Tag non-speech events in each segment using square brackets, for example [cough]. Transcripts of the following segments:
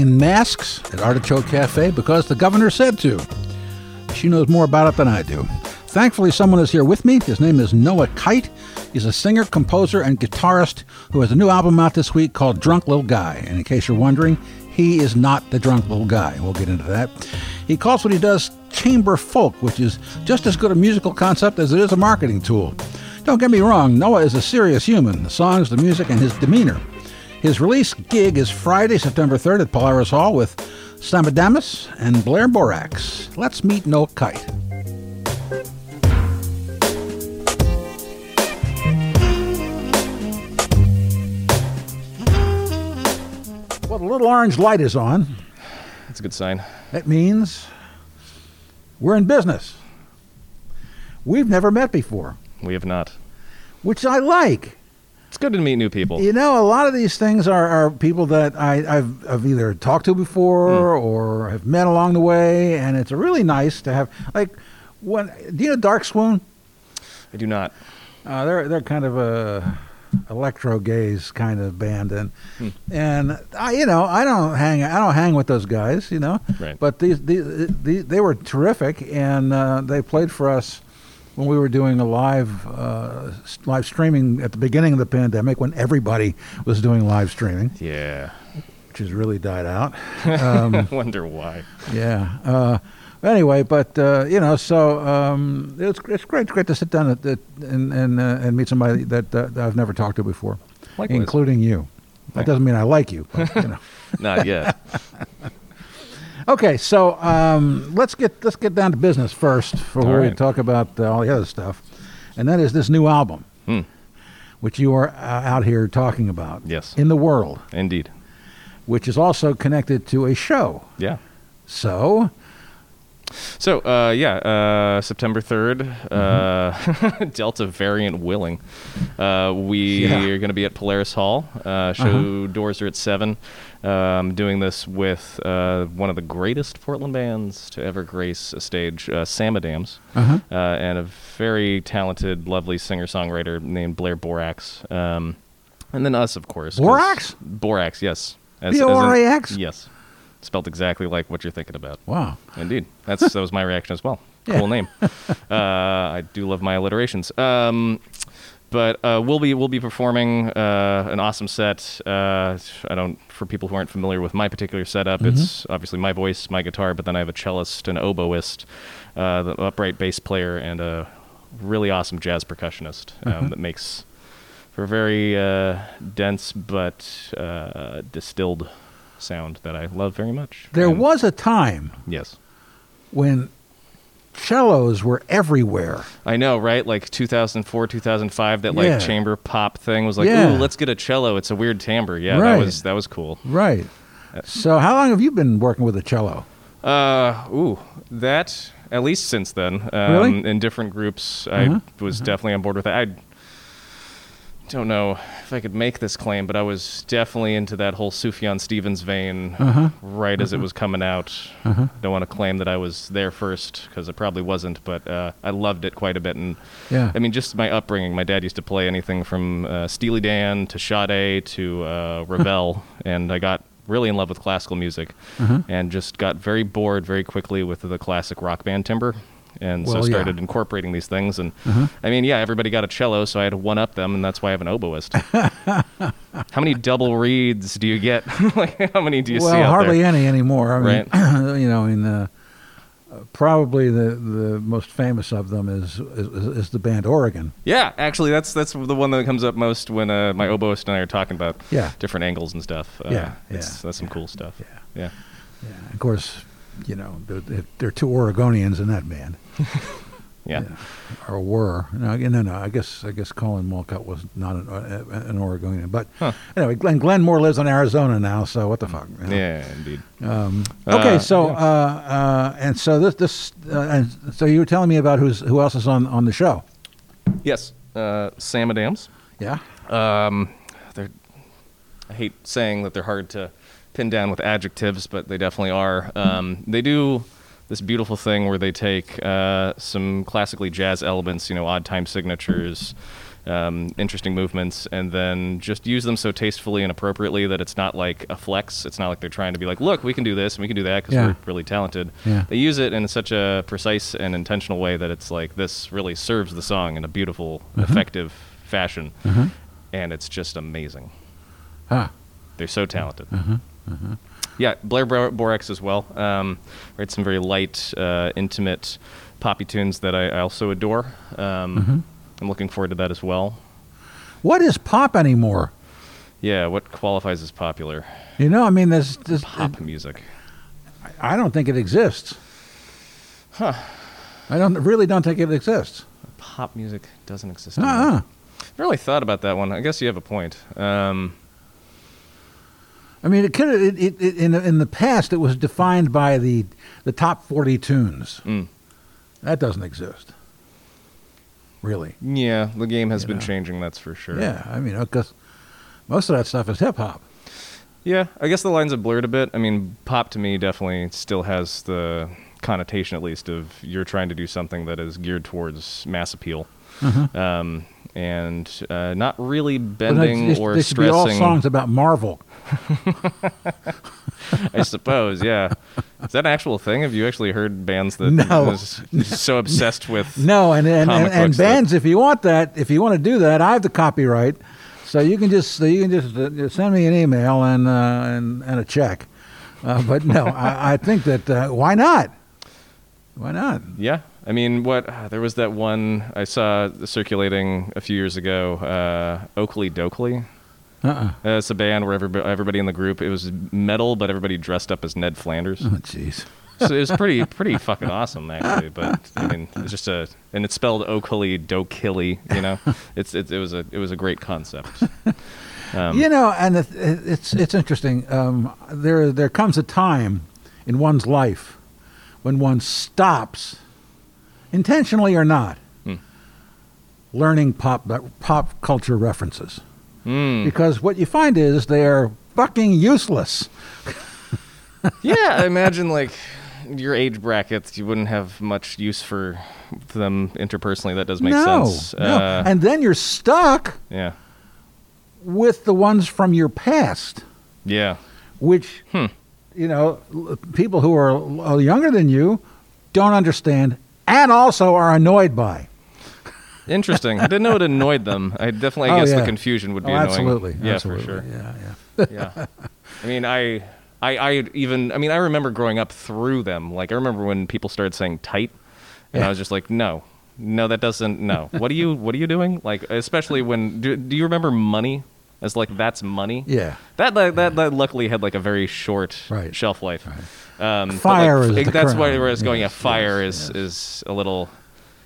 in masks at Artichoke Cafe because the governor said to. She knows more about it than I do. Thankfully, someone is here with me. His name is Noah Kite. He's a singer, composer, and guitarist who has a new album out this week called Drunk Little Guy. And in case you're wondering, he is not the drunk little guy. We'll get into that. He calls what he does chamber folk, which is just as good a musical concept as it is a marketing tool. Don't get me wrong, Noah is a serious human. The songs, the music, and his demeanor. His release gig is Friday, September 3rd at Polaris Hall with Samadamus and Blair Borax. Let's meet Noah Kite. Well, the little orange light is on. That's a good sign. That means we're in business. We've never met before, We have not. which I like. Good to meet new people. You know, a lot of these things are, are people that I, I've, I've either talked to before or have met along the way, and it's really nice to have. Like, when do you know Dark Swoon? I do not. Uh, they're they're kind of a electro gaze kind of band, and and I you know I don't hang I don't hang with those guys, you know. Right. But these, these, these they were terrific, and uh, they played for us when we were doing a live uh, live streaming at the beginning of the pandemic when everybody was doing live streaming, Yeah. which has really died out. [laughs] Um, I wonder why. yeah. Uh, anyway, but uh, you know, so um, it's it's great, great to sit down at, at, and and uh, and meet somebody that, uh, that I've never talked to before, Likewise. including you. That doesn't mean I like you. But, you know. [laughs] Not yet. [laughs] Okay, so um, let's get let's get down to business first before All we talk about uh, all the other stuff, and that is this new album, Hmm. which you are uh, out here talking about. Yes. In the world, Indeed. which is also connected to a show. Yeah. So So, uh, yeah, uh, September 3rd, Mm-hmm. uh, [laughs] Delta variant willing. Uh, we Yeah. are going to be at Polaris Hall. Uh, show Uh-huh. doors are at 7. Um, doing this with uh, one of the greatest Portland bands to ever grace a stage, uh, Sama Dams, Uh-huh. uh, and a very talented, lovely singer songwriter named Blair Borax. Um, and then us, of course. Borax? Borax, yes. As- as in- B-O-R-A-X? Yes. Spelled exactly like what you're thinking about. wow, Indeed, that's that was my reaction as well. [laughs] Yeah. Cool name. uh, I do love my alliterations. Um, but uh, we'll be we'll be performing uh, an awesome set. Uh, I don't for people who aren't familiar with my particular setup. It's obviously my voice, my guitar, but then I have a cellist, an oboist, uh, the upright bass player, and a really awesome jazz percussionist um, that makes for a very uh, dense but uh, distilled sound that I love very much. there And- was a time yes. when cellos were everywhere. I know, right? Like 2004, 2005, that like Yeah. chamber pop thing was like, Yeah. ooh, let's get a cello. It's a weird timbre. Yeah, Right. that was that was cool. Right. So how long have you been working with a cello? Uh, ooh, that at least since then. Um, Really? In different groups, Uh-huh. I was definitely on board with that. I don't know if I could make this claim, but I was definitely into that whole Sufjan Stevens vein Uh-huh. right as it was coming out. Uh-huh. Don't want to claim that I was there first because it probably wasn't, but uh, I loved it quite a bit. And Yeah. I mean, just my upbringing. My dad used to play anything from uh, Steely Dan to Sade to uh, Ravel, and I got really in love with classical music, Uh-huh. and just got very bored very quickly with the classic rock band timbre, and Well, so yeah. Uh-huh. started incorporating these things. And I mean, yeah, everybody got a cello, so I had to one up them, and that's why I have an oboist. [laughs] how many double reeds do you get? [laughs] like, how many do you well, see Well, hardly there? any anymore. I mean, Right. [clears throat] you know, in uh, uh, probably the the most famous of them is is, is the band Oregon. Yeah, actually, that's that's the one that comes up most when uh, my oboist and I are talking about Yeah. different angles and stuff. Uh, Yeah, it's, yeah, that's some yeah, cool stuff. yeah. yeah. Yeah. Of course, you know, there, there there are two Oregonians in that band, [laughs] Yeah. or were. No, no, no. I guess I guess Collin Walcott was not an, uh, an Oregonian, but Huh. anyway, Glen Glen Moore lives in Arizona now, so what the fuck? you know? Yeah, indeed. Um, okay, Uh, so yeah. uh, uh, and so this this uh, and so you were telling me about who's who else is on on the show? Yes, uh, Sama Dams. Yeah. Um, they're, I hate saying that they're hard to pin down with adjectives, but they definitely are. Um, they do this beautiful thing where they take uh, some classically jazz elements, you know, odd time signatures, um, interesting movements, and then just use them so tastefully and appropriately that it's not like a flex. It's not like they're trying to be like, look, we can do this and we can do that because Yeah. we're really talented. Yeah. They use it in such a precise and intentional way that it's like this really serves the song in a beautiful, Mm-hmm. effective fashion, and it's just amazing. Huh. They're so talented. Mm-hmm. Yeah, Blair Bor- Borax as well. Um, writes some very light, uh, intimate, poppy tunes that I, I also adore. Um, Mm-hmm. I'm looking forward to that as well. What is pop anymore? Yeah, what qualifies as popular? You know, I mean, there's, there's Pop music. I don't think it exists. Huh. I don't really don't think it exists. Pop music doesn't exist. anymore. Uh-uh. Really thought about that one. I guess you have a point. Um, I mean, it could it, it, it, in the- in the past it was defined by the the top forty tunes. Mm. That doesn't exist. Really? yeah, the game has You been know. changing. That's for sure. Yeah. I mean, because most of that stuff is hip hop. Yeah, I guess the lines have blurred a bit. I mean, pop to me definitely still has the connotation, at least, of you're trying to do something that is geared towards mass appeal, um, and uh, not really bending it's- or they should be all songs about Marvel. [laughs] I suppose, yeah. Is that an actual thing? Have you actually heard bands that No. is so obsessed with? [laughs] No, and and, and, and books that- bands, if you want that, if you want to do that, I have the copyright, so you can just you can just uh, send me an email and uh, and and a check. Uh, but no, [laughs] I, I think that uh, why not? Why not? Yeah, I mean, what uh, there was that one I saw circulating a few years ago, uh, Okilly Dokilly. Uh-uh. Uh, it's a band where everybody, everybody in the group it was metal, but everybody dressed up as Ned Flanders. Oh, jeez. so it was pretty pretty fucking awesome actually. But I mean, it's just a and it's spelled Okilly Dokilly. You know, [laughs] it's it, it was a it was a great concept. Um, you know, and it, it- it's it's interesting. Um, there there comes a time in one's life when one stops, intentionally or not, Hmm. learning pop pop culture references. mm. because what you find is they're fucking useless. [laughs] yeah, I imagine like your age brackets, you wouldn't have much use for them interpersonally. That does make no, sense. no. Uh, and then you're stuck yeah, with the ones from your past, yeah. which Hmm. you know people who are younger than you don't understand and also are annoyed by. Interesting. I didn't know it annoyed them. I definitely Oh, guess yeah. the confusion would be Oh, annoying. absolutely, Yeah, absolutely. for sure. Yeah, yeah. yeah. I mean, I, I, I even, I mean, I remember growing up through them. Like, I remember when people started saying tight, and Yeah. I was just like, no, no, that doesn't, no. what are you, what are you doing? Like, especially when, do, do you remember money as like that's money? Yeah. That, that, that, that luckily had like a very short Right. shelf life. Um, but, Fire like, is the that's why where I was going. Yes, yeah, fire yes, is yes. is a little.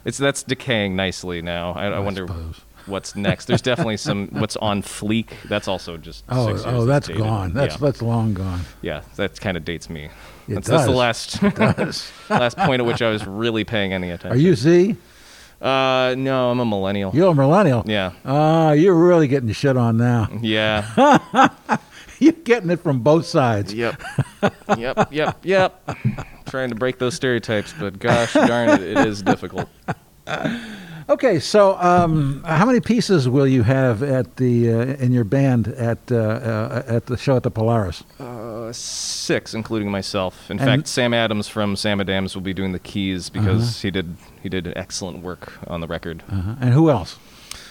It's that's decaying nicely now. I, I I wonder suppose. what's next. There's definitely some [laughs] what's on fleek. That's also just Oh, oh, that's dated. gone. That's yeah, that's long gone. yeah that kind of dates me. It that's, that's the does. last Does. [laughs] last point at which I was really paying any attention. Are you Z? Uh, no, I'm a millennial. You're a millennial. Yeah, Ah, you're really getting the shit on now. yeah, [laughs] you're getting it from both sides. yep, [laughs] yep, yep, yep. Trying to break those stereotypes, but gosh [laughs] darn it, it is difficult. Okay, so um, how many pieces will you have at the uh, in your band at uh, uh, at the show at the Polaris? Uh, six, including myself. In And- fact, Sam Adams from Sama Dams will be doing the keys because he did he did excellent work on the record. Uh-huh. And who else?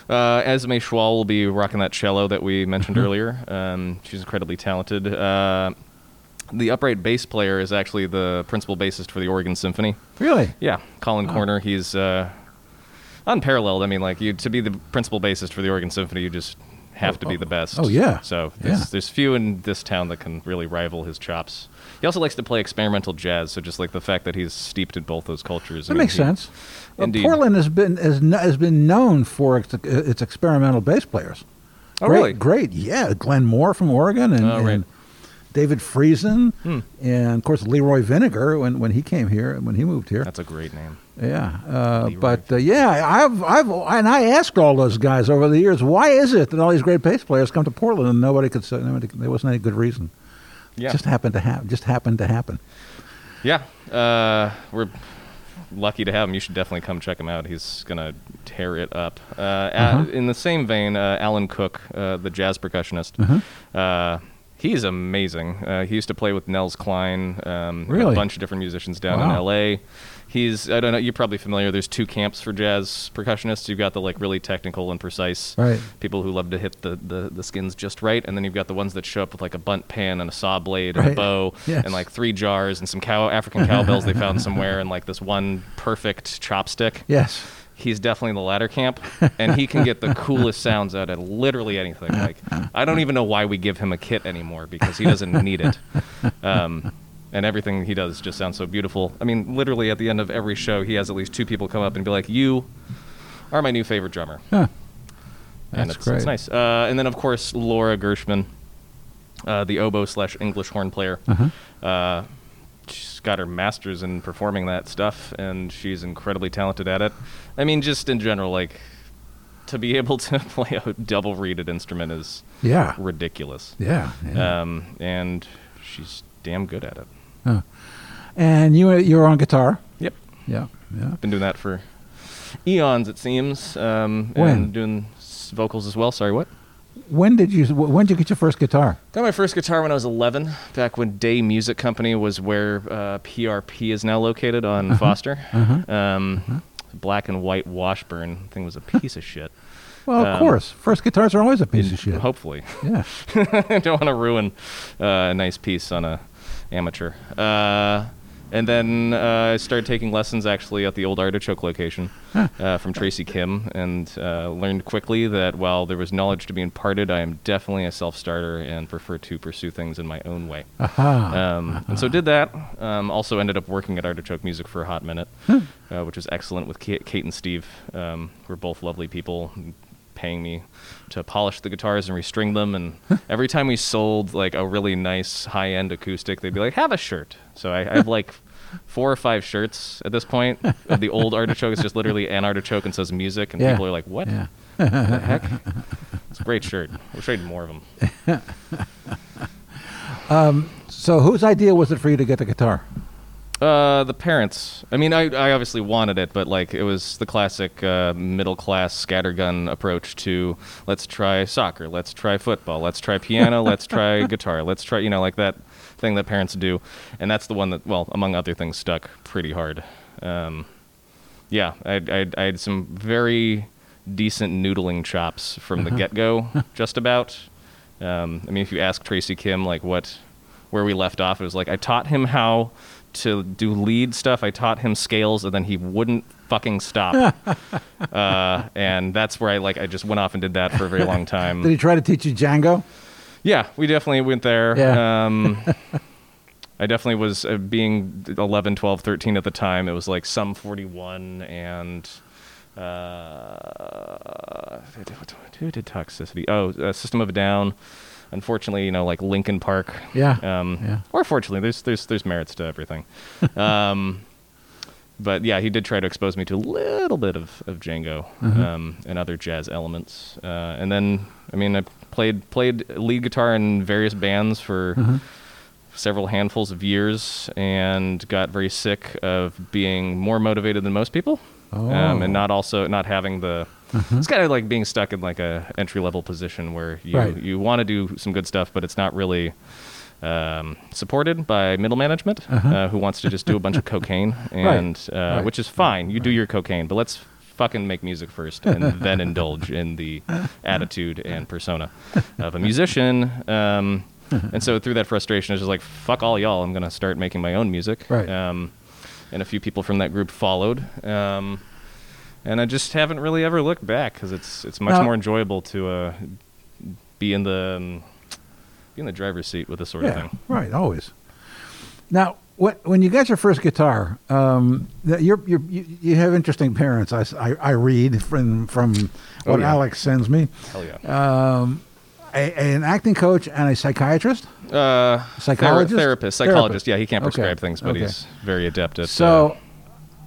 Uh, Esme Schwal will be rocking that cello that we mentioned earlier. Um, she's incredibly talented. Uh, the upright bass player is actually the principal bassist for the Oregon Symphony. Really? Yeah, Colin Corner. He's uh, unparalleled. I mean, like you to be the principal bassist for the Oregon Symphony, you just have to be oh, the best. oh, yeah. So there's, Yeah. there's few in this town that can really rival his chops. He also likes to play experimental jazz. So just like the fact that he's steeped in both those cultures. That I mean, makes he- sense. Well, Indeed. Portland has been has, has been known for its, its experimental bass players. Oh, great, really? Great, yeah. Glen Moore from Oregon and, Oh, right. and David Friesen, Hmm. and of course Leroy Vinnegar when, when he came here when he moved here. That's a great name. Yeah, uh, but uh, yeah, I've I've and I asked all those guys over the years, why is it that all these great bass players come to Portland and nobody could say nobody, there wasn't any good reason. Yeah. Just happened to happen. Just happened to happen. Yeah, uh, we're lucky to have him. You should definitely come check him out. He's gonna tear it up. Uh, Uh-huh. a- in the same vein, uh, Alan Cook, uh, the jazz percussionist. Uh-huh. He's amazing. Uh, he used to play with Nels Cline, um, Really? a bunch of different musicians down Wow. in L.A. He's I don't know. You're probably familiar. There's two camps for jazz percussionists. You've got the like really technical and precise Right. people who love to hit the, the, the skins just right, and then you've got the ones that show up with like a bunt pan and a saw blade and Right. a bow [laughs] Yes. and like three jars and some cow African cowbells they found somewhere [laughs] and like this one perfect chopstick. Yes. He's definitely in the latter camp, and he can get the [laughs] coolest sounds out of literally anything. Like I don't even know why we give him a kit anymore because he doesn't need it. Um, and everything he does just sounds so beautiful. I mean, literally at the end of every show, he has at least two people come up and be like, "You are my new favorite drummer." Huh. and That's it's, great. it's nice. Uh, and then of course Laura Gershman, uh, the oboe slash English horn player. Uh-huh. Uh, got her master's in performing that stuff, and she's incredibly talented at it. I mean, just in general, like to be [laughs] able to play a double reeded instrument is Yeah. ridiculous. Yeah. yeah. Um, and she's damn good at it. and you you're on guitar. Yep, Yeah. Yeah. been doing that for eons, it seems. Um, When? And doing vocals as well. Sorry, what? When did you when did you get your first guitar? Got my first guitar when I was 11, back when Day Music Company was where uh, PRP is now located on Foster. Uh-huh. Um, Black and white Washburn thing was a piece of shit. Well, of Um, course. First guitars are always a piece of shit. Hopefully, Yeah. [laughs] I don't want to ruin uh, a nice piece on a amateur. Uh, and then uh, I started taking lessons actually at the old Artichoke location uh, from Tracy Kim, and uh, learned quickly that while there was knowledge to be imparted, I am definitely a self-starter and prefer to pursue things in my own way. Aha. Um, and so did that. Um, also ended up working at Artichoke Music for a hot minute, uh, which was excellent with Kate, Kate and Steve. Um, who are both lovely people, paying me to polish the guitars and restring them. And every time we sold like a really nice high-end acoustic, they'd be like, "Have a shirt." So I, I have like four or five shirts at this point. of the old Artichoke It's just literally an artichoke and says music, and Yeah. people are like, "What yeah. the heck?" It's a great shirt. I had more of them. [laughs] So whose idea was it for you to get the guitar? Uh, the parents. I mean, I, I obviously wanted it, but like it was the classic uh, middle class scattergun approach to let's try soccer, let's try football, let's try piano, let's try [laughs] guitar, let's try you know like that thing that parents do, and that's the one that well among other things stuck pretty hard. Um, yeah, I, I, I had some very decent noodling chops from the get go, [laughs] just about. Um, I mean, if you ask Tracy Kim, like what, where we left off, it was like I taught him how to do lead stuff. I taught him scales, and then he wouldn't fucking stop. [laughs] uh, and that's where I like I just went off and did that for a very long [laughs] time. Did he try to teach you Django? Yeah, we definitely went there. Yeah. Um, [laughs] I definitely was uh, being 11, 12, 13 at the time. It was like some 41 and uh, who did Toxicity? Oh, uh, System of a Down. Unfortunately, you know, like Linkin Park. Yeah. Um, Yeah. Or fortunately, there's there's there's merits to everything. um, but yeah, he did try to expose me to a little bit of, of Django Uh-huh. um, and other jazz elements. Uh, and then, I mean, I played played lead guitar in various bands for Uh-huh. several handfuls of years, and got very sick of being more motivated than most people, um, Oh. Uh-huh. and not also not having the. It's kind of like being stuck in like a entry level position where you Right. you want to do some good stuff, but it's not really um, supported by middle management uh who wants to just do a bunch of [laughs] cocaine, and uh, Right. which is fine. You do your cocaine, but let's fucking make music first, and then [laughs] indulge in the attitude and persona of a musician. Um, and so through that frustration, I was just like, "Fuck all y'all! I'm gonna start making my own music." Right. Um, and a few people from that group followed. Um, and I just haven't really ever looked back because it's it's much Now- more enjoyable to uh, be in the um, be in the driver's seat with this sort of thing. Right. Always. Now, what, when you got your first guitar, um, you're, you're, you you have interesting parents. I I read from from Oh, what yeah. Alex sends me. Hell yeah. Um, a, an acting coach and a psychiatrist. Uh, Psychologist? thera- therapist, Therapist. psychologist. Yeah, he can't Okay. prescribe things, but Okay. he's very adept at. So,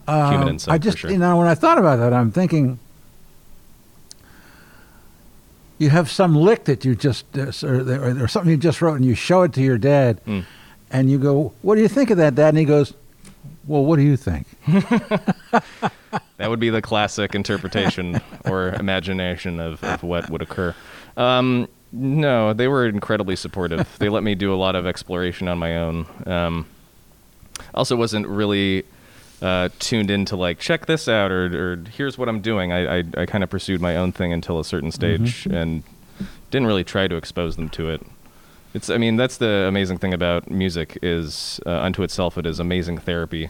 uh, human um, insight. I for just sure. you know when I thought about that, I'm thinking you have some lick that you just uh, or, or, or something you just wrote, and you show it to your dad, Mm. And you go, "What do you think of that, Dad?" And he goes, Well, what do you think? [laughs] That would be the classic interpretation or imagination of, of what would occur. Um, no, they were incredibly supportive. they let me do a lot of exploration on my own. Um, also, wasn't really uh, tuned into like check this out or, or here's what I'm doing. I I, I kind of pursued my own thing until a certain stage and didn't really try to expose them to it. It's I mean that's the amazing thing about music is uh, unto itself it is amazing therapy.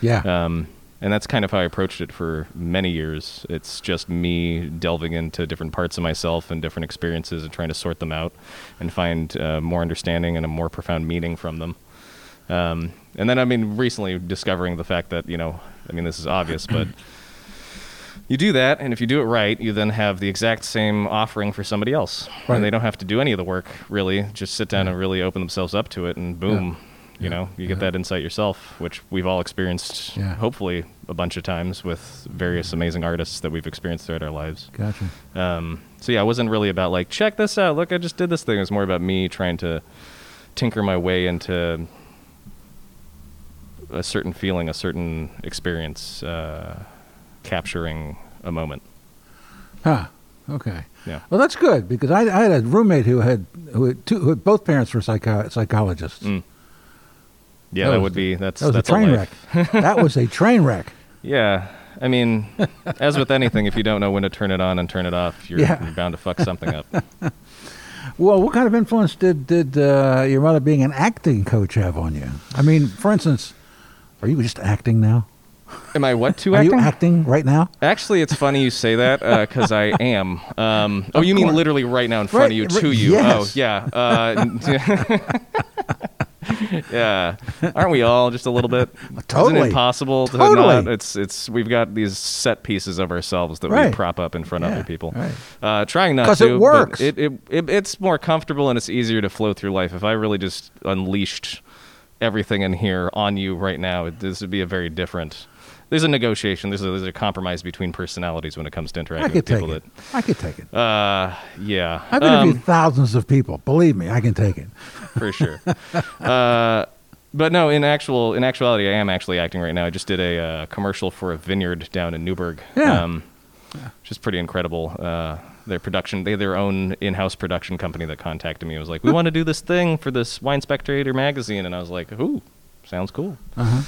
Yeah. Um, and that's kind of how I approached it for many years. It's just me delving into different parts of myself and different experiences and trying to sort them out and find uh, more understanding and a more profound meaning from them. Um, and then, I mean, recently discovering the fact that, you know, I mean, this is obvious, but [clears throat] you do that, and if you do it right, you then have the exact same offering for somebody else. Right. And they don't have to do any of the work, really. Just sit down and really open themselves up to it, and boom, Yeah. you know, you get that insight yourself, which we've all experienced, Yeah. hopefully, a bunch of times with various amazing artists that we've experienced throughout our lives. Gotcha. Um, so yeah, it wasn't really about like check this out. Look, I just did this thing. It was more about me trying to tinker my way into a certain feeling, a certain experience, uh, capturing a moment. Huh. Okay. Yeah. Well, that's good because I, I had a roommate who had who had two, who had both parents were psycho- psychologists. Mm. Yeah, That that, would be that's that was that's a train life. wreck. that was a train wreck. [laughs] Yeah. I mean, [laughs] as with anything, if you don't know when to turn it on and turn it off, you're, Yeah. you're bound to fuck something up. [laughs] Well, what kind of influence did did uh, your mother being an acting coach have on you? I mean, for instance, are you just acting now? Am I what to Are acting? you acting right now? Actually, it's funny you say that because I [laughs] am. Um, oh, Of you mean course. literally right now in front Right, of you, right, to you? yes. Oh, yeah. Uh, [laughs] yeah. Aren't we all just a little bit? [laughs] Totally. Isn't it impossible to Totally. not? It's it's we've got these set pieces of ourselves that Right. we prop up in front of Yeah, other people. right. Uh, trying not 'Cause to. it but works. It, it, it it's more comfortable and it's easier to flow through life. If I really just unleashed everything in here on you right now, it, this would be a very different. There's a negotiation. There's a, there's a compromise between personalities when it comes to I interacting could with take people. it. I could take it. Uh, yeah, I've interviewed Um, thousands of people. Believe me, I can take it. [laughs] for sure. uh, but no, in actual in actuality, I am actually acting right now. I just did a uh, commercial for a vineyard down in Newberg. Yeah. Um, which is pretty incredible. Uh, their production, they their own in-house production company that contacted me. It was like, we [laughs] want to do this thing for this Wine Spectator magazine, and I was like, ooh, sounds cool. Uh-huh.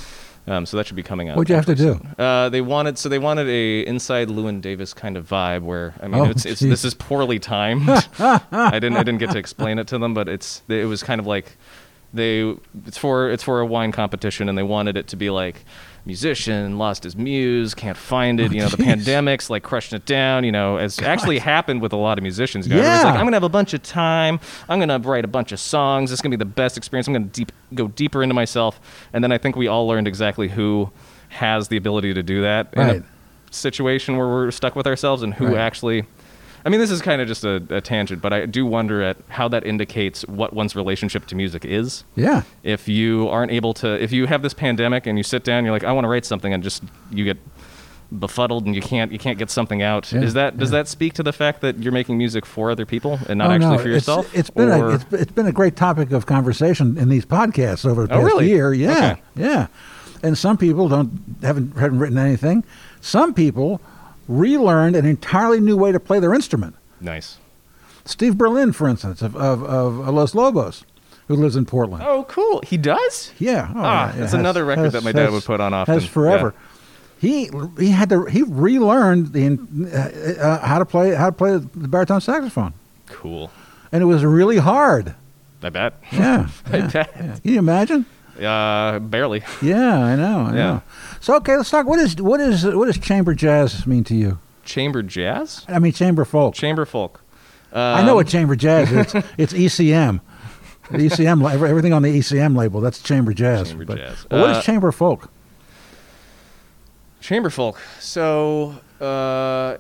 Um, so that should be coming out. What'd you have to do? Uh, they wanted so they wanted a inside Llewyn Davis kind of vibe where I mean Oh, it's, it's this is poorly timed. [laughs] I didn't I didn't get to explain it to them, but it's it was kind of like they it's for it's for a wine competition and they wanted it to be like musician lost his muse can't find it Oh, you know the pandemic's like crushing it down you know as actually happened with a lot of musicians you know, Yeah. like i'm gonna have a bunch of time i'm gonna write a bunch of songs it's gonna be the best experience i'm gonna deep, go deeper into myself and then i think we all learned exactly who has the ability to do that in Right. a situation where we're stuck with ourselves and who Right. actually I mean, this is kind of just a, a tangent, but I do wonder at how that indicates what one's relationship to music is. Yeah. If you aren't able to, if you have this pandemic and you sit down, you're like, I want to write something, and just you get befuddled and you can't you can't get something out. Yeah, is that does yeah. that speak to the fact that you're making music for other people and not Oh, actually no, for it's- yourself? it's been a, it's, it's been a great topic of conversation in these podcasts over the Oh, past really? year. Yeah, Okay. yeah. And some people don't haven't haven't written anything. Some people relearned an entirely new way to play their instrument. nice. Steve Berlin, for instance, of of, of Los Lobos, who lives in Portland. Oh, cool. He does. Yeah. Oh, Ah, yeah, that's has- another record has- that my dad has- would put on often. Has forever. He he had to he relearned the uh, uh, how to play how to play the baritone saxophone, Cool. and it was really hard. I bet. Yeah. [laughs] I yeah, bet. yeah. Can you imagine? Uh, barely. Yeah, I know. I Yeah. know. So okay, let's talk. What is what is what does chamber jazz mean to you? Chamber jazz. I mean chamber folk. Chamber folk. I know Um, what chamber jazz is. [laughs] It's ECM. The ECM, everything on the ECM label, that's chamber jazz. Chamber but, jazz. but what Uh, is chamber folk? Chamber folk. So uh,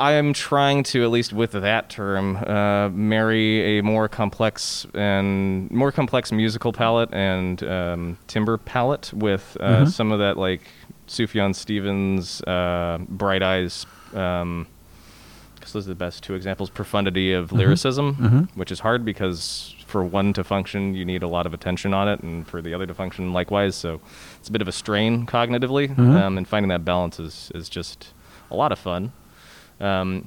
I am trying to, at least with that term, uh, marry a more complex and more complex musical palette and um, timbre palette with uh, Mhm. some of that like Sufjan Stevens, uh, Bright Eyes. Um, 'cause those are the best two examples. Profundity of lyricism, Mhm. which is hard because for one to function, you need a lot of attention on it, and for the other to function likewise. So it's a bit of a strain cognitively, Mhm. um, and finding that balance is is just a lot of fun. Um,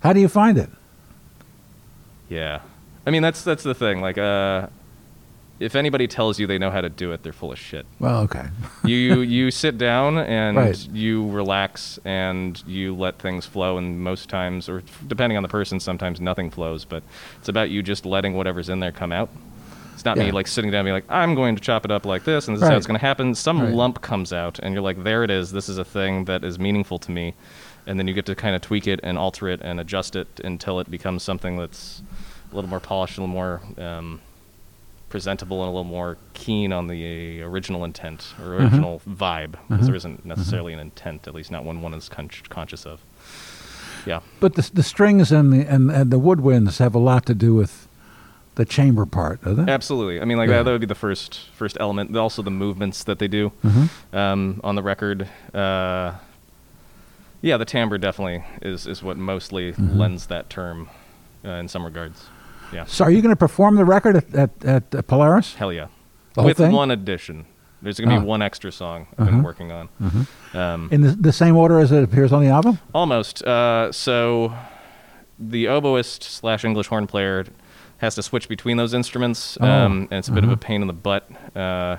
How do you find it? yeah, I mean that's that's the thing. Like, uh, if anybody tells you they know how to do it, they're full of shit. Well, okay. you you sit down and Right. you relax and you let things flow and most times or depending on the person sometimes nothing flows but it's about you just letting whatever's in there come out it's not me like sitting down and being like i'm going to chop it up like this and this is how it's going to happen some Right. lump comes out and you're like there it is this is a thing that is meaningful to me and then you get to kind of tweak it and alter it and adjust it until it becomes something that's a little more polished a little more um, presentable and a little more keen on the original intent or original vibe because there isn't necessarily an intent at least not one one is con- conscious of. Yeah. But the the strings and the and, and the woodwinds have a lot to do with the chamber part, doesn't it? absolutely. I mean like Yeah. that, that would be the first first element also the movements that they do. Um, on the record uh, yeah the timbre definitely is is what mostly Mm-hmm. lends that term uh, in some regards yeah So, are you going to perform the record at at, at uh, Polaris? hell yeah The with one addition there's going to be Ah. one extra song i've Uh-huh. been working on um, In the, the same order as it appears on the album? Almost. Uh, so the oboist slash English horn player has to switch between those instruments, Oh, um, and it's a bit of a uh-huh. pain in the butt, uh,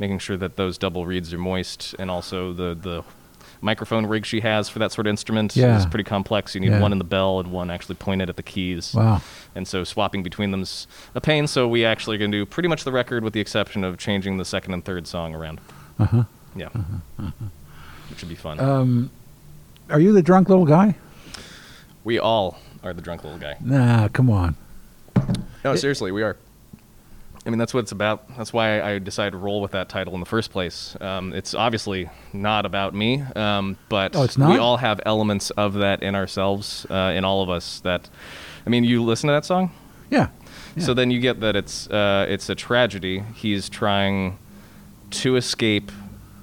making sure that those double reeds are moist, and also the the microphone rig she has for that sort of instrument Yeah. is pretty complex. You need Yeah. one in the bell and one actually pointed at the keys. Wow. And so swapping between them's a pain. So we actually are going to do pretty much the record with the exception of changing the second and third song around. Uh-huh. Yeah. Which should be fun. Um, are you the drunk little guy? we all are the drunk little guy. Nah, come on. No, seriously, we are. I mean, that's what it's about. That's why I decided to roll with that title in the first place. Um, it's obviously not about me, um, but Oh, we all have elements of that in ourselves, uh, in all of us. That, I mean, you listen to that song, Yeah. so then you get that it's uh, it's a tragedy. He's trying to escape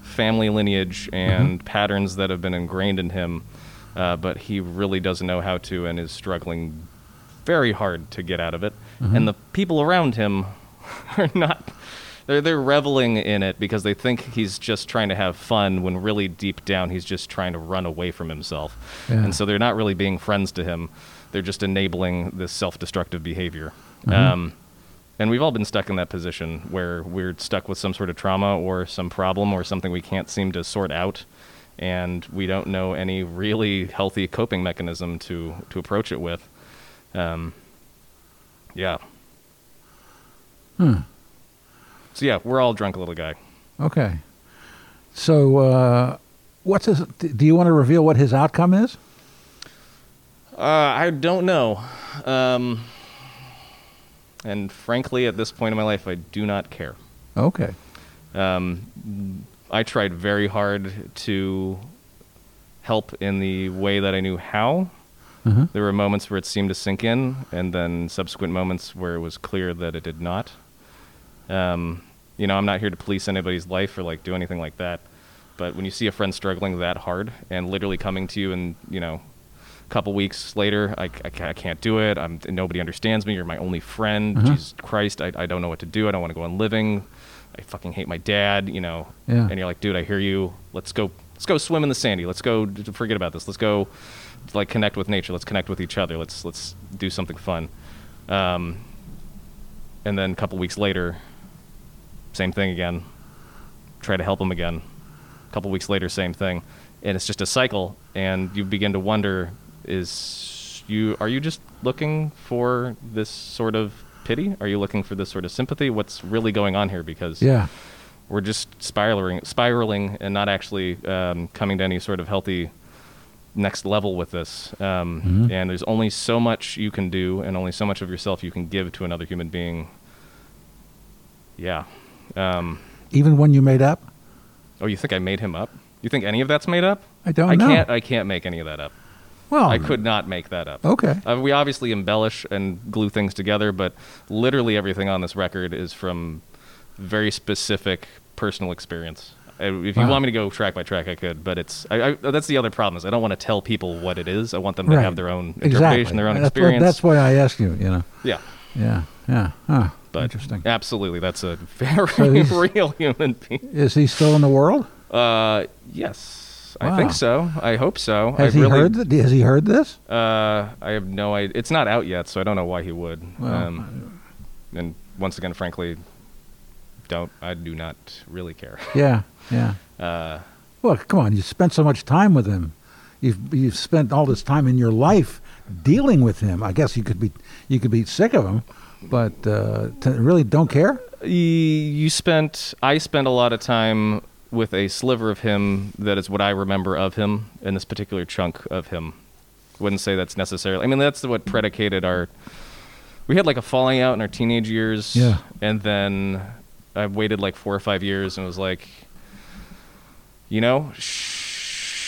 family lineage and patterns that have been ingrained in him, uh, but he really doesn't know how to and is struggling very hard to get out of it. And the people around him [laughs] are not. They're, they're reveling in it because they think he's just trying to have fun when really deep down he's just trying to run away from himself. Yeah. And so they're not really being friends to him. They're just enabling this self destructive behavior. Um, and we've all been stuck in that position where we're stuck with some sort of trauma or some problem or something we can't seem to sort out. And we don't know any really healthy coping mechanism to, to approach it with. Um, yeah. Hmm. So, yeah, we're all drunk a little guy. Okay. So, uh, what's his? Do you want to reveal what his outcome is? Uh, I don't know. Um, and frankly, at this point in my life, I do not care. Okay. Um, I tried very hard to help in the way that I knew how. Uh-huh. There were moments where it seemed to sink in, and then subsequent moments where it was clear that it did not. Um, you know, I'm not here to police anybody's life or like do anything like that. But when you see a friend struggling that hard and literally coming to you, and you know, a couple weeks later, I, I, I can't do it. I'm nobody understands me. You're my only friend. Uh-huh. Jesus Christ, I, I don't know what to do. I don't want to go on living. I fucking hate my dad. You know. Yeah. And you're like, dude, I hear you. Let's go. Let's go swim in the sandy. Let's go. Forget about this. Let's go. Like connect with nature. Let's connect with each other. Let's let's do something fun. Um, and then a couple weeks later, same thing again. Try to help him again. A couple weeks later, same thing, and it's just a cycle. And you begin to wonder: Is you are you just looking for this sort of pity? Are you looking for this sort of sympathy? What's really going on here? Because Yeah. we're just spiraling, spiraling, and not actually um, coming to any sort of healthy next level with this. Um, Mhm. And there's only so much you can do, and only so much of yourself you can give to another human being. Yeah. Um, Even when you made up. oh, you think I made him up? You think any of that's made up? I don't I know. can't. I can't make any of that up. well, I could not make that up. Okay. Uh, we obviously embellish and glue things together, but literally everything on this record is from very specific personal experience. Uh, If you Wow. want me to go track by track, I could, but it's I, I, that's the other problem is I don't want to tell people what it is. I want them to Right. have their own interpretation, exactly. their own that's experience. What, that's why I ask you. You know. yeah, Yeah. Yeah. Huh. But Interesting. Absolutely, that's a [laughs] very So [laughs] real human being. Is he still in the world? Uh, yes, I think so. I hope so. Has I he really, heard? Th- has he heard this? Uh, I have no idea. It's not out yet, so I don't know why he would. Well, um, and once again, frankly, don't I do not really care. [laughs] Yeah. Yeah. Uh, Well, come on. You spent so much time with him. You've you've spent all this time in your life dealing with him. I guess you could be you could be sick of him, but uh, really don't care. you spent. I spent a lot of time with a sliver of him that is what I remember of him, in this particular chunk of him. Wouldn't say that's necessarily. I mean, that's what predicated our. We had like a falling out in our teenage years. Yeah. And then I waited like four or five years and was like, you know,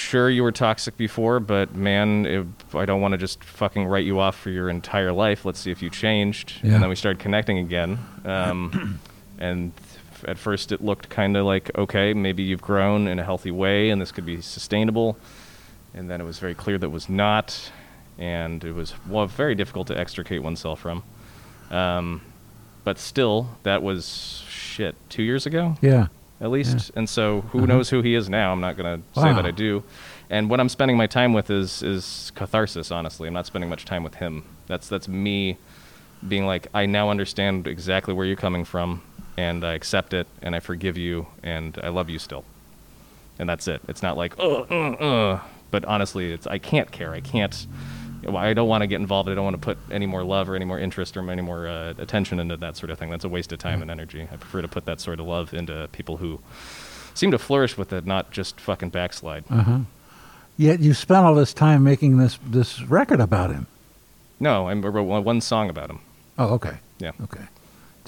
sure you were toxic before, but man, it, I don't want to just fucking write you off for your entire life. Let's see if you changed. Yeah. And then we started connecting again. Um, [clears throat] and at first it looked kind of like, okay, maybe you've grown in a healthy way and this could be sustainable. And then it was very clear that it was not. And it was well, very difficult to extricate oneself from. Um, but still, that was shit, two years ago? Yeah. At least. And so who Uh-huh. knows who he is now? I'm not going to say that I do. And what I'm spending my time with is is catharsis. Honestly, I'm not spending much time with him. That's that's me being like, I now understand exactly where you're coming from, and I accept it, and I forgive you, and I love you still. And that's it. It's not like, uh, uh, uh. But honestly, it's I can't care. I can't. I don't want to get involved. I don't want to put any more love or any more interest or any more uh, attention into that sort of thing. That's a waste of time and energy. I prefer to put that sort of love into people who seem to flourish with it, not just fucking backslide. Uh huh. Yet you spent all this time making this this record about him. No, I wrote one song about him. Oh, okay. Yeah. Okay.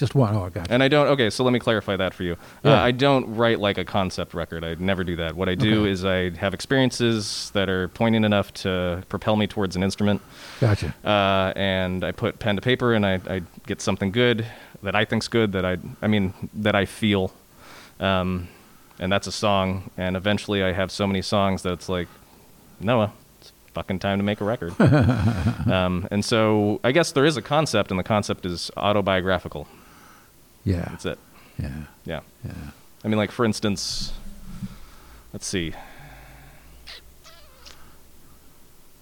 Just one. Oh, I got you. And I don't. Okay, so let me clarify that for you. Yeah. Uh, I don't write like a concept record. I never do that. What I do Okay. is I have experiences that are poignant enough to propel me towards an instrument, Gotcha. uh, and I put pen to paper, and I, I get something good that I think's good that I I mean that I feel, um, and that's a song. And eventually, I have so many songs that it's like, Noah, it's fucking time to make a record. [laughs] um, and so I guess there is a concept, and the concept is autobiographical. Yeah. That's it. Yeah. Yeah. Yeah. I mean, like for instance, let's see.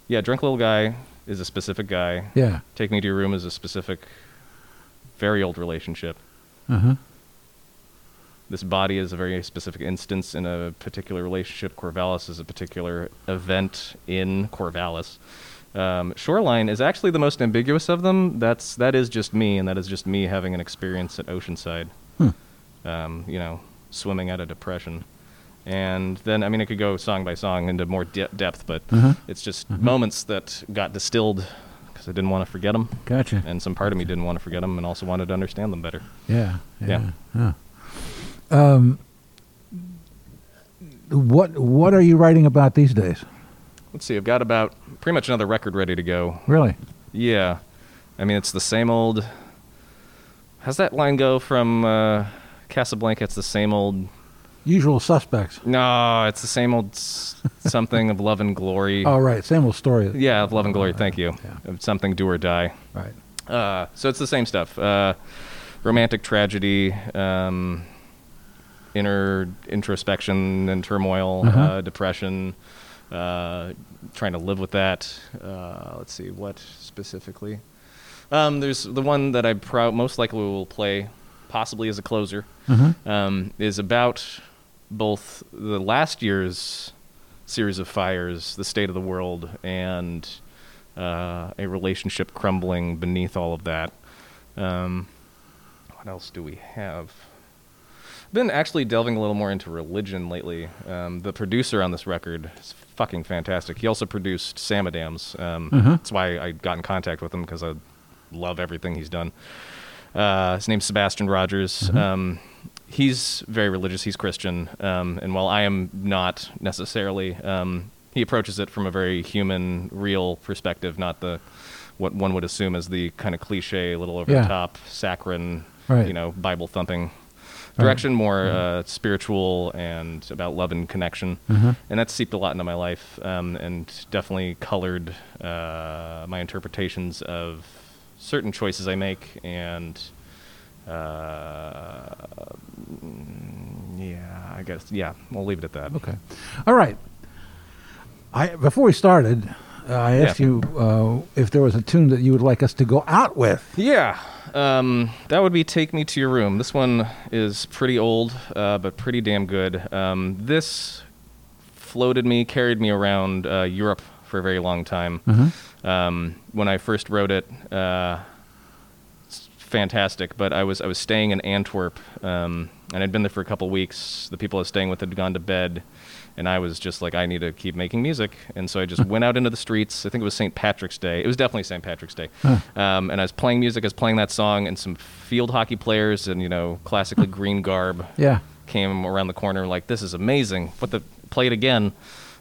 Yeah, drunk little guy is a specific guy. Yeah. Take me to your room is a specific, very old relationship. Uh huh. This body is a very specific instance in a particular relationship. Corvallis is a particular event in Corvallis. Um, Shoreline is actually the most ambiguous of them. That's that is just me, and that is just me having an experience at Oceanside. Hmm. Um, you know, swimming out of depression. And then, I mean, it could go song by song into more de- depth, but Uh-huh. it's just moments that got distilled because I didn't want to forget them, Gotcha. and some part of me didn't want to forget them, and also wanted to understand them better. Yeah. Yeah. Yeah. Um. What What are you writing about these days? Let's see, I've got about pretty much another record ready to go. Really? Yeah, I mean it's the same old. How's that line go from uh, Casablanca? It's the same old. Usual suspects. No, it's the same old s- something of love and glory. [laughs] Oh, right. Same old story. Yeah, of love and glory. Thank you. Yeah. Of something do or die. Right. Uh, so it's the same stuff. Uh, romantic tragedy, um, inner introspection and turmoil, Uh-huh. uh, depression, uh, trying to live with that. Uh, let's see, what specifically? Um, there's the one that I pro- most likely will play, possibly as a closer, Uh-huh. um, is about both the last year's series of fires, the state of the world, and uh, a relationship crumbling beneath all of that. Um, what else do we have? I've been actually delving a little more into religion lately. Um, the producer on this record is fucking fantastic. He also produced Sama Dams. Um, Mhm. That's why I got in contact with him because I love everything he's done. Uh, his name's Sebastian Rogers. Um, he's very religious. He's Christian, um, and while I am not necessarily, um, he approaches it from a very human, real perspective, not the what one would assume as the kind of cliche, little over Yeah. the top, saccharine, Right. you know, Bible thumping. Direction, more uh, spiritual and about love and connection. Uh-huh. And that's seeped a lot into my life um, and definitely colored uh, my interpretations of certain choices I make, and uh, yeah, I guess yeah, we'll leave it at that. Okay. All right. I before we started, uh, I asked Yeah. you uh, if there was a tune that you would like us to go out with. Yeah, um, that would be "Take Me to Your Room." This one is pretty old, uh, but pretty damn good. Um, this floated me, carried me around uh, Europe for a very long time. Um, when I first wrote it, uh, it's fantastic. But I was I was staying in Antwerp, um, and I'd been there for a couple weeks. The people I was staying with had gone to bed, and I was just like, I need to keep making music. And so I just went out into the streets. I think it was St. Patrick's Day. It was definitely St. Patrick's Day. Um, and I was playing music. I was playing that song, and some field hockey players and you know classically green garb Yeah. came around the corner like this is amazing what the play it again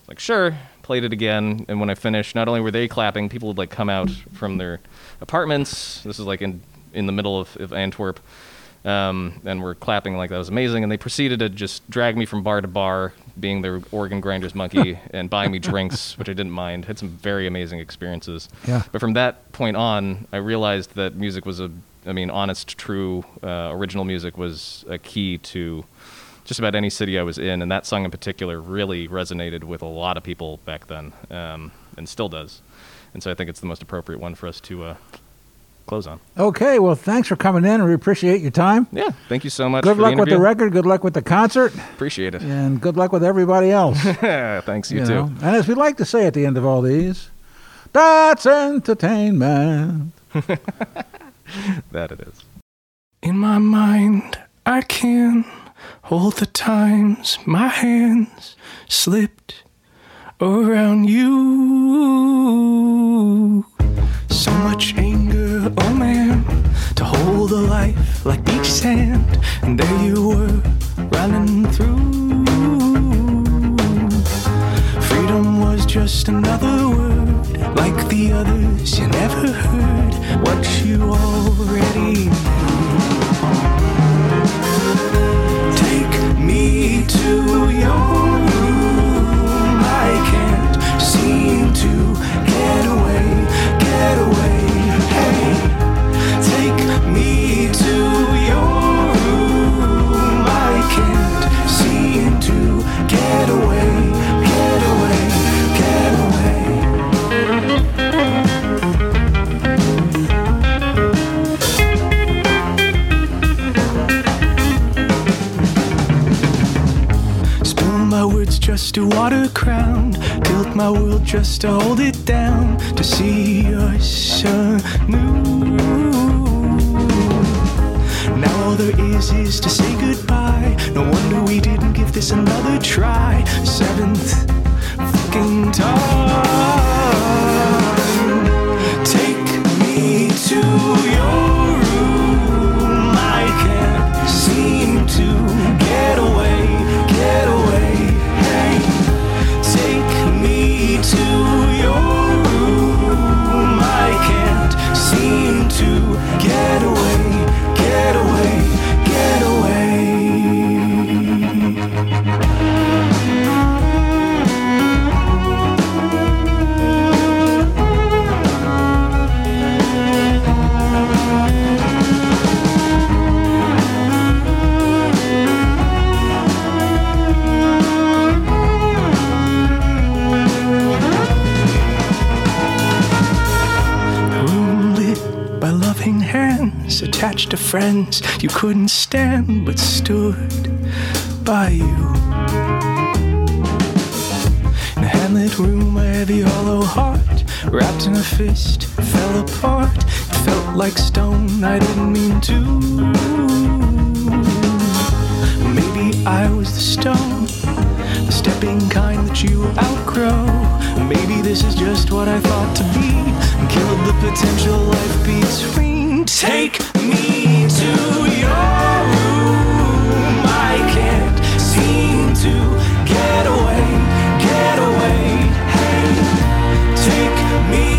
like sure played it again and when i finished not only were they clapping people would like come out from their apartments this is like in in the middle of, of antwerp um, and were clapping like that was amazing and they proceeded to just drag me from bar to bar being their organ grinder's monkey [laughs] and buying me drinks which i didn't mind had some very amazing experiences Yeah. but from that point on, I realized that music was a, I mean, honest, true, uh, original music was a key to just about any city I was in, and that song in particular really resonated with a lot of people back then, um, and still does. And so I think it's the most appropriate one for us to uh, close on. Okay. Well, thanks for coming in. We appreciate your time. Yeah, thank you so much. Good for luck the with the record. Good luck with the concert, Appreciate it. and good luck with everybody else. [laughs] Thanks, you, you too. know? And as we like to say at the end of all these, that's entertainment. [laughs] That it is. In my mind, I can hold the times my hands slipped around you. So much anger, man, hold a life like beach sand, and there you were running through. Freedom was just another word, like the others you never heard. What you already knew. Take me to your just a water crown. Tilt my world just to hold it down. To see us anew. Now all there is is to say goodbye. No wonder we didn't give this another try. Seventh fucking time. Attached to friends you couldn't stand but stood by you. In a handlit room, a heavy hollow heart wrapped in a fist fell apart. It felt like stone, I didn't mean to. Maybe I was the stone, the stepping kind that you outgrow. Maybe this is just what I thought to be, killed the potential life between. Take me to your room. I can't seem to get away, get away. Hey, take me.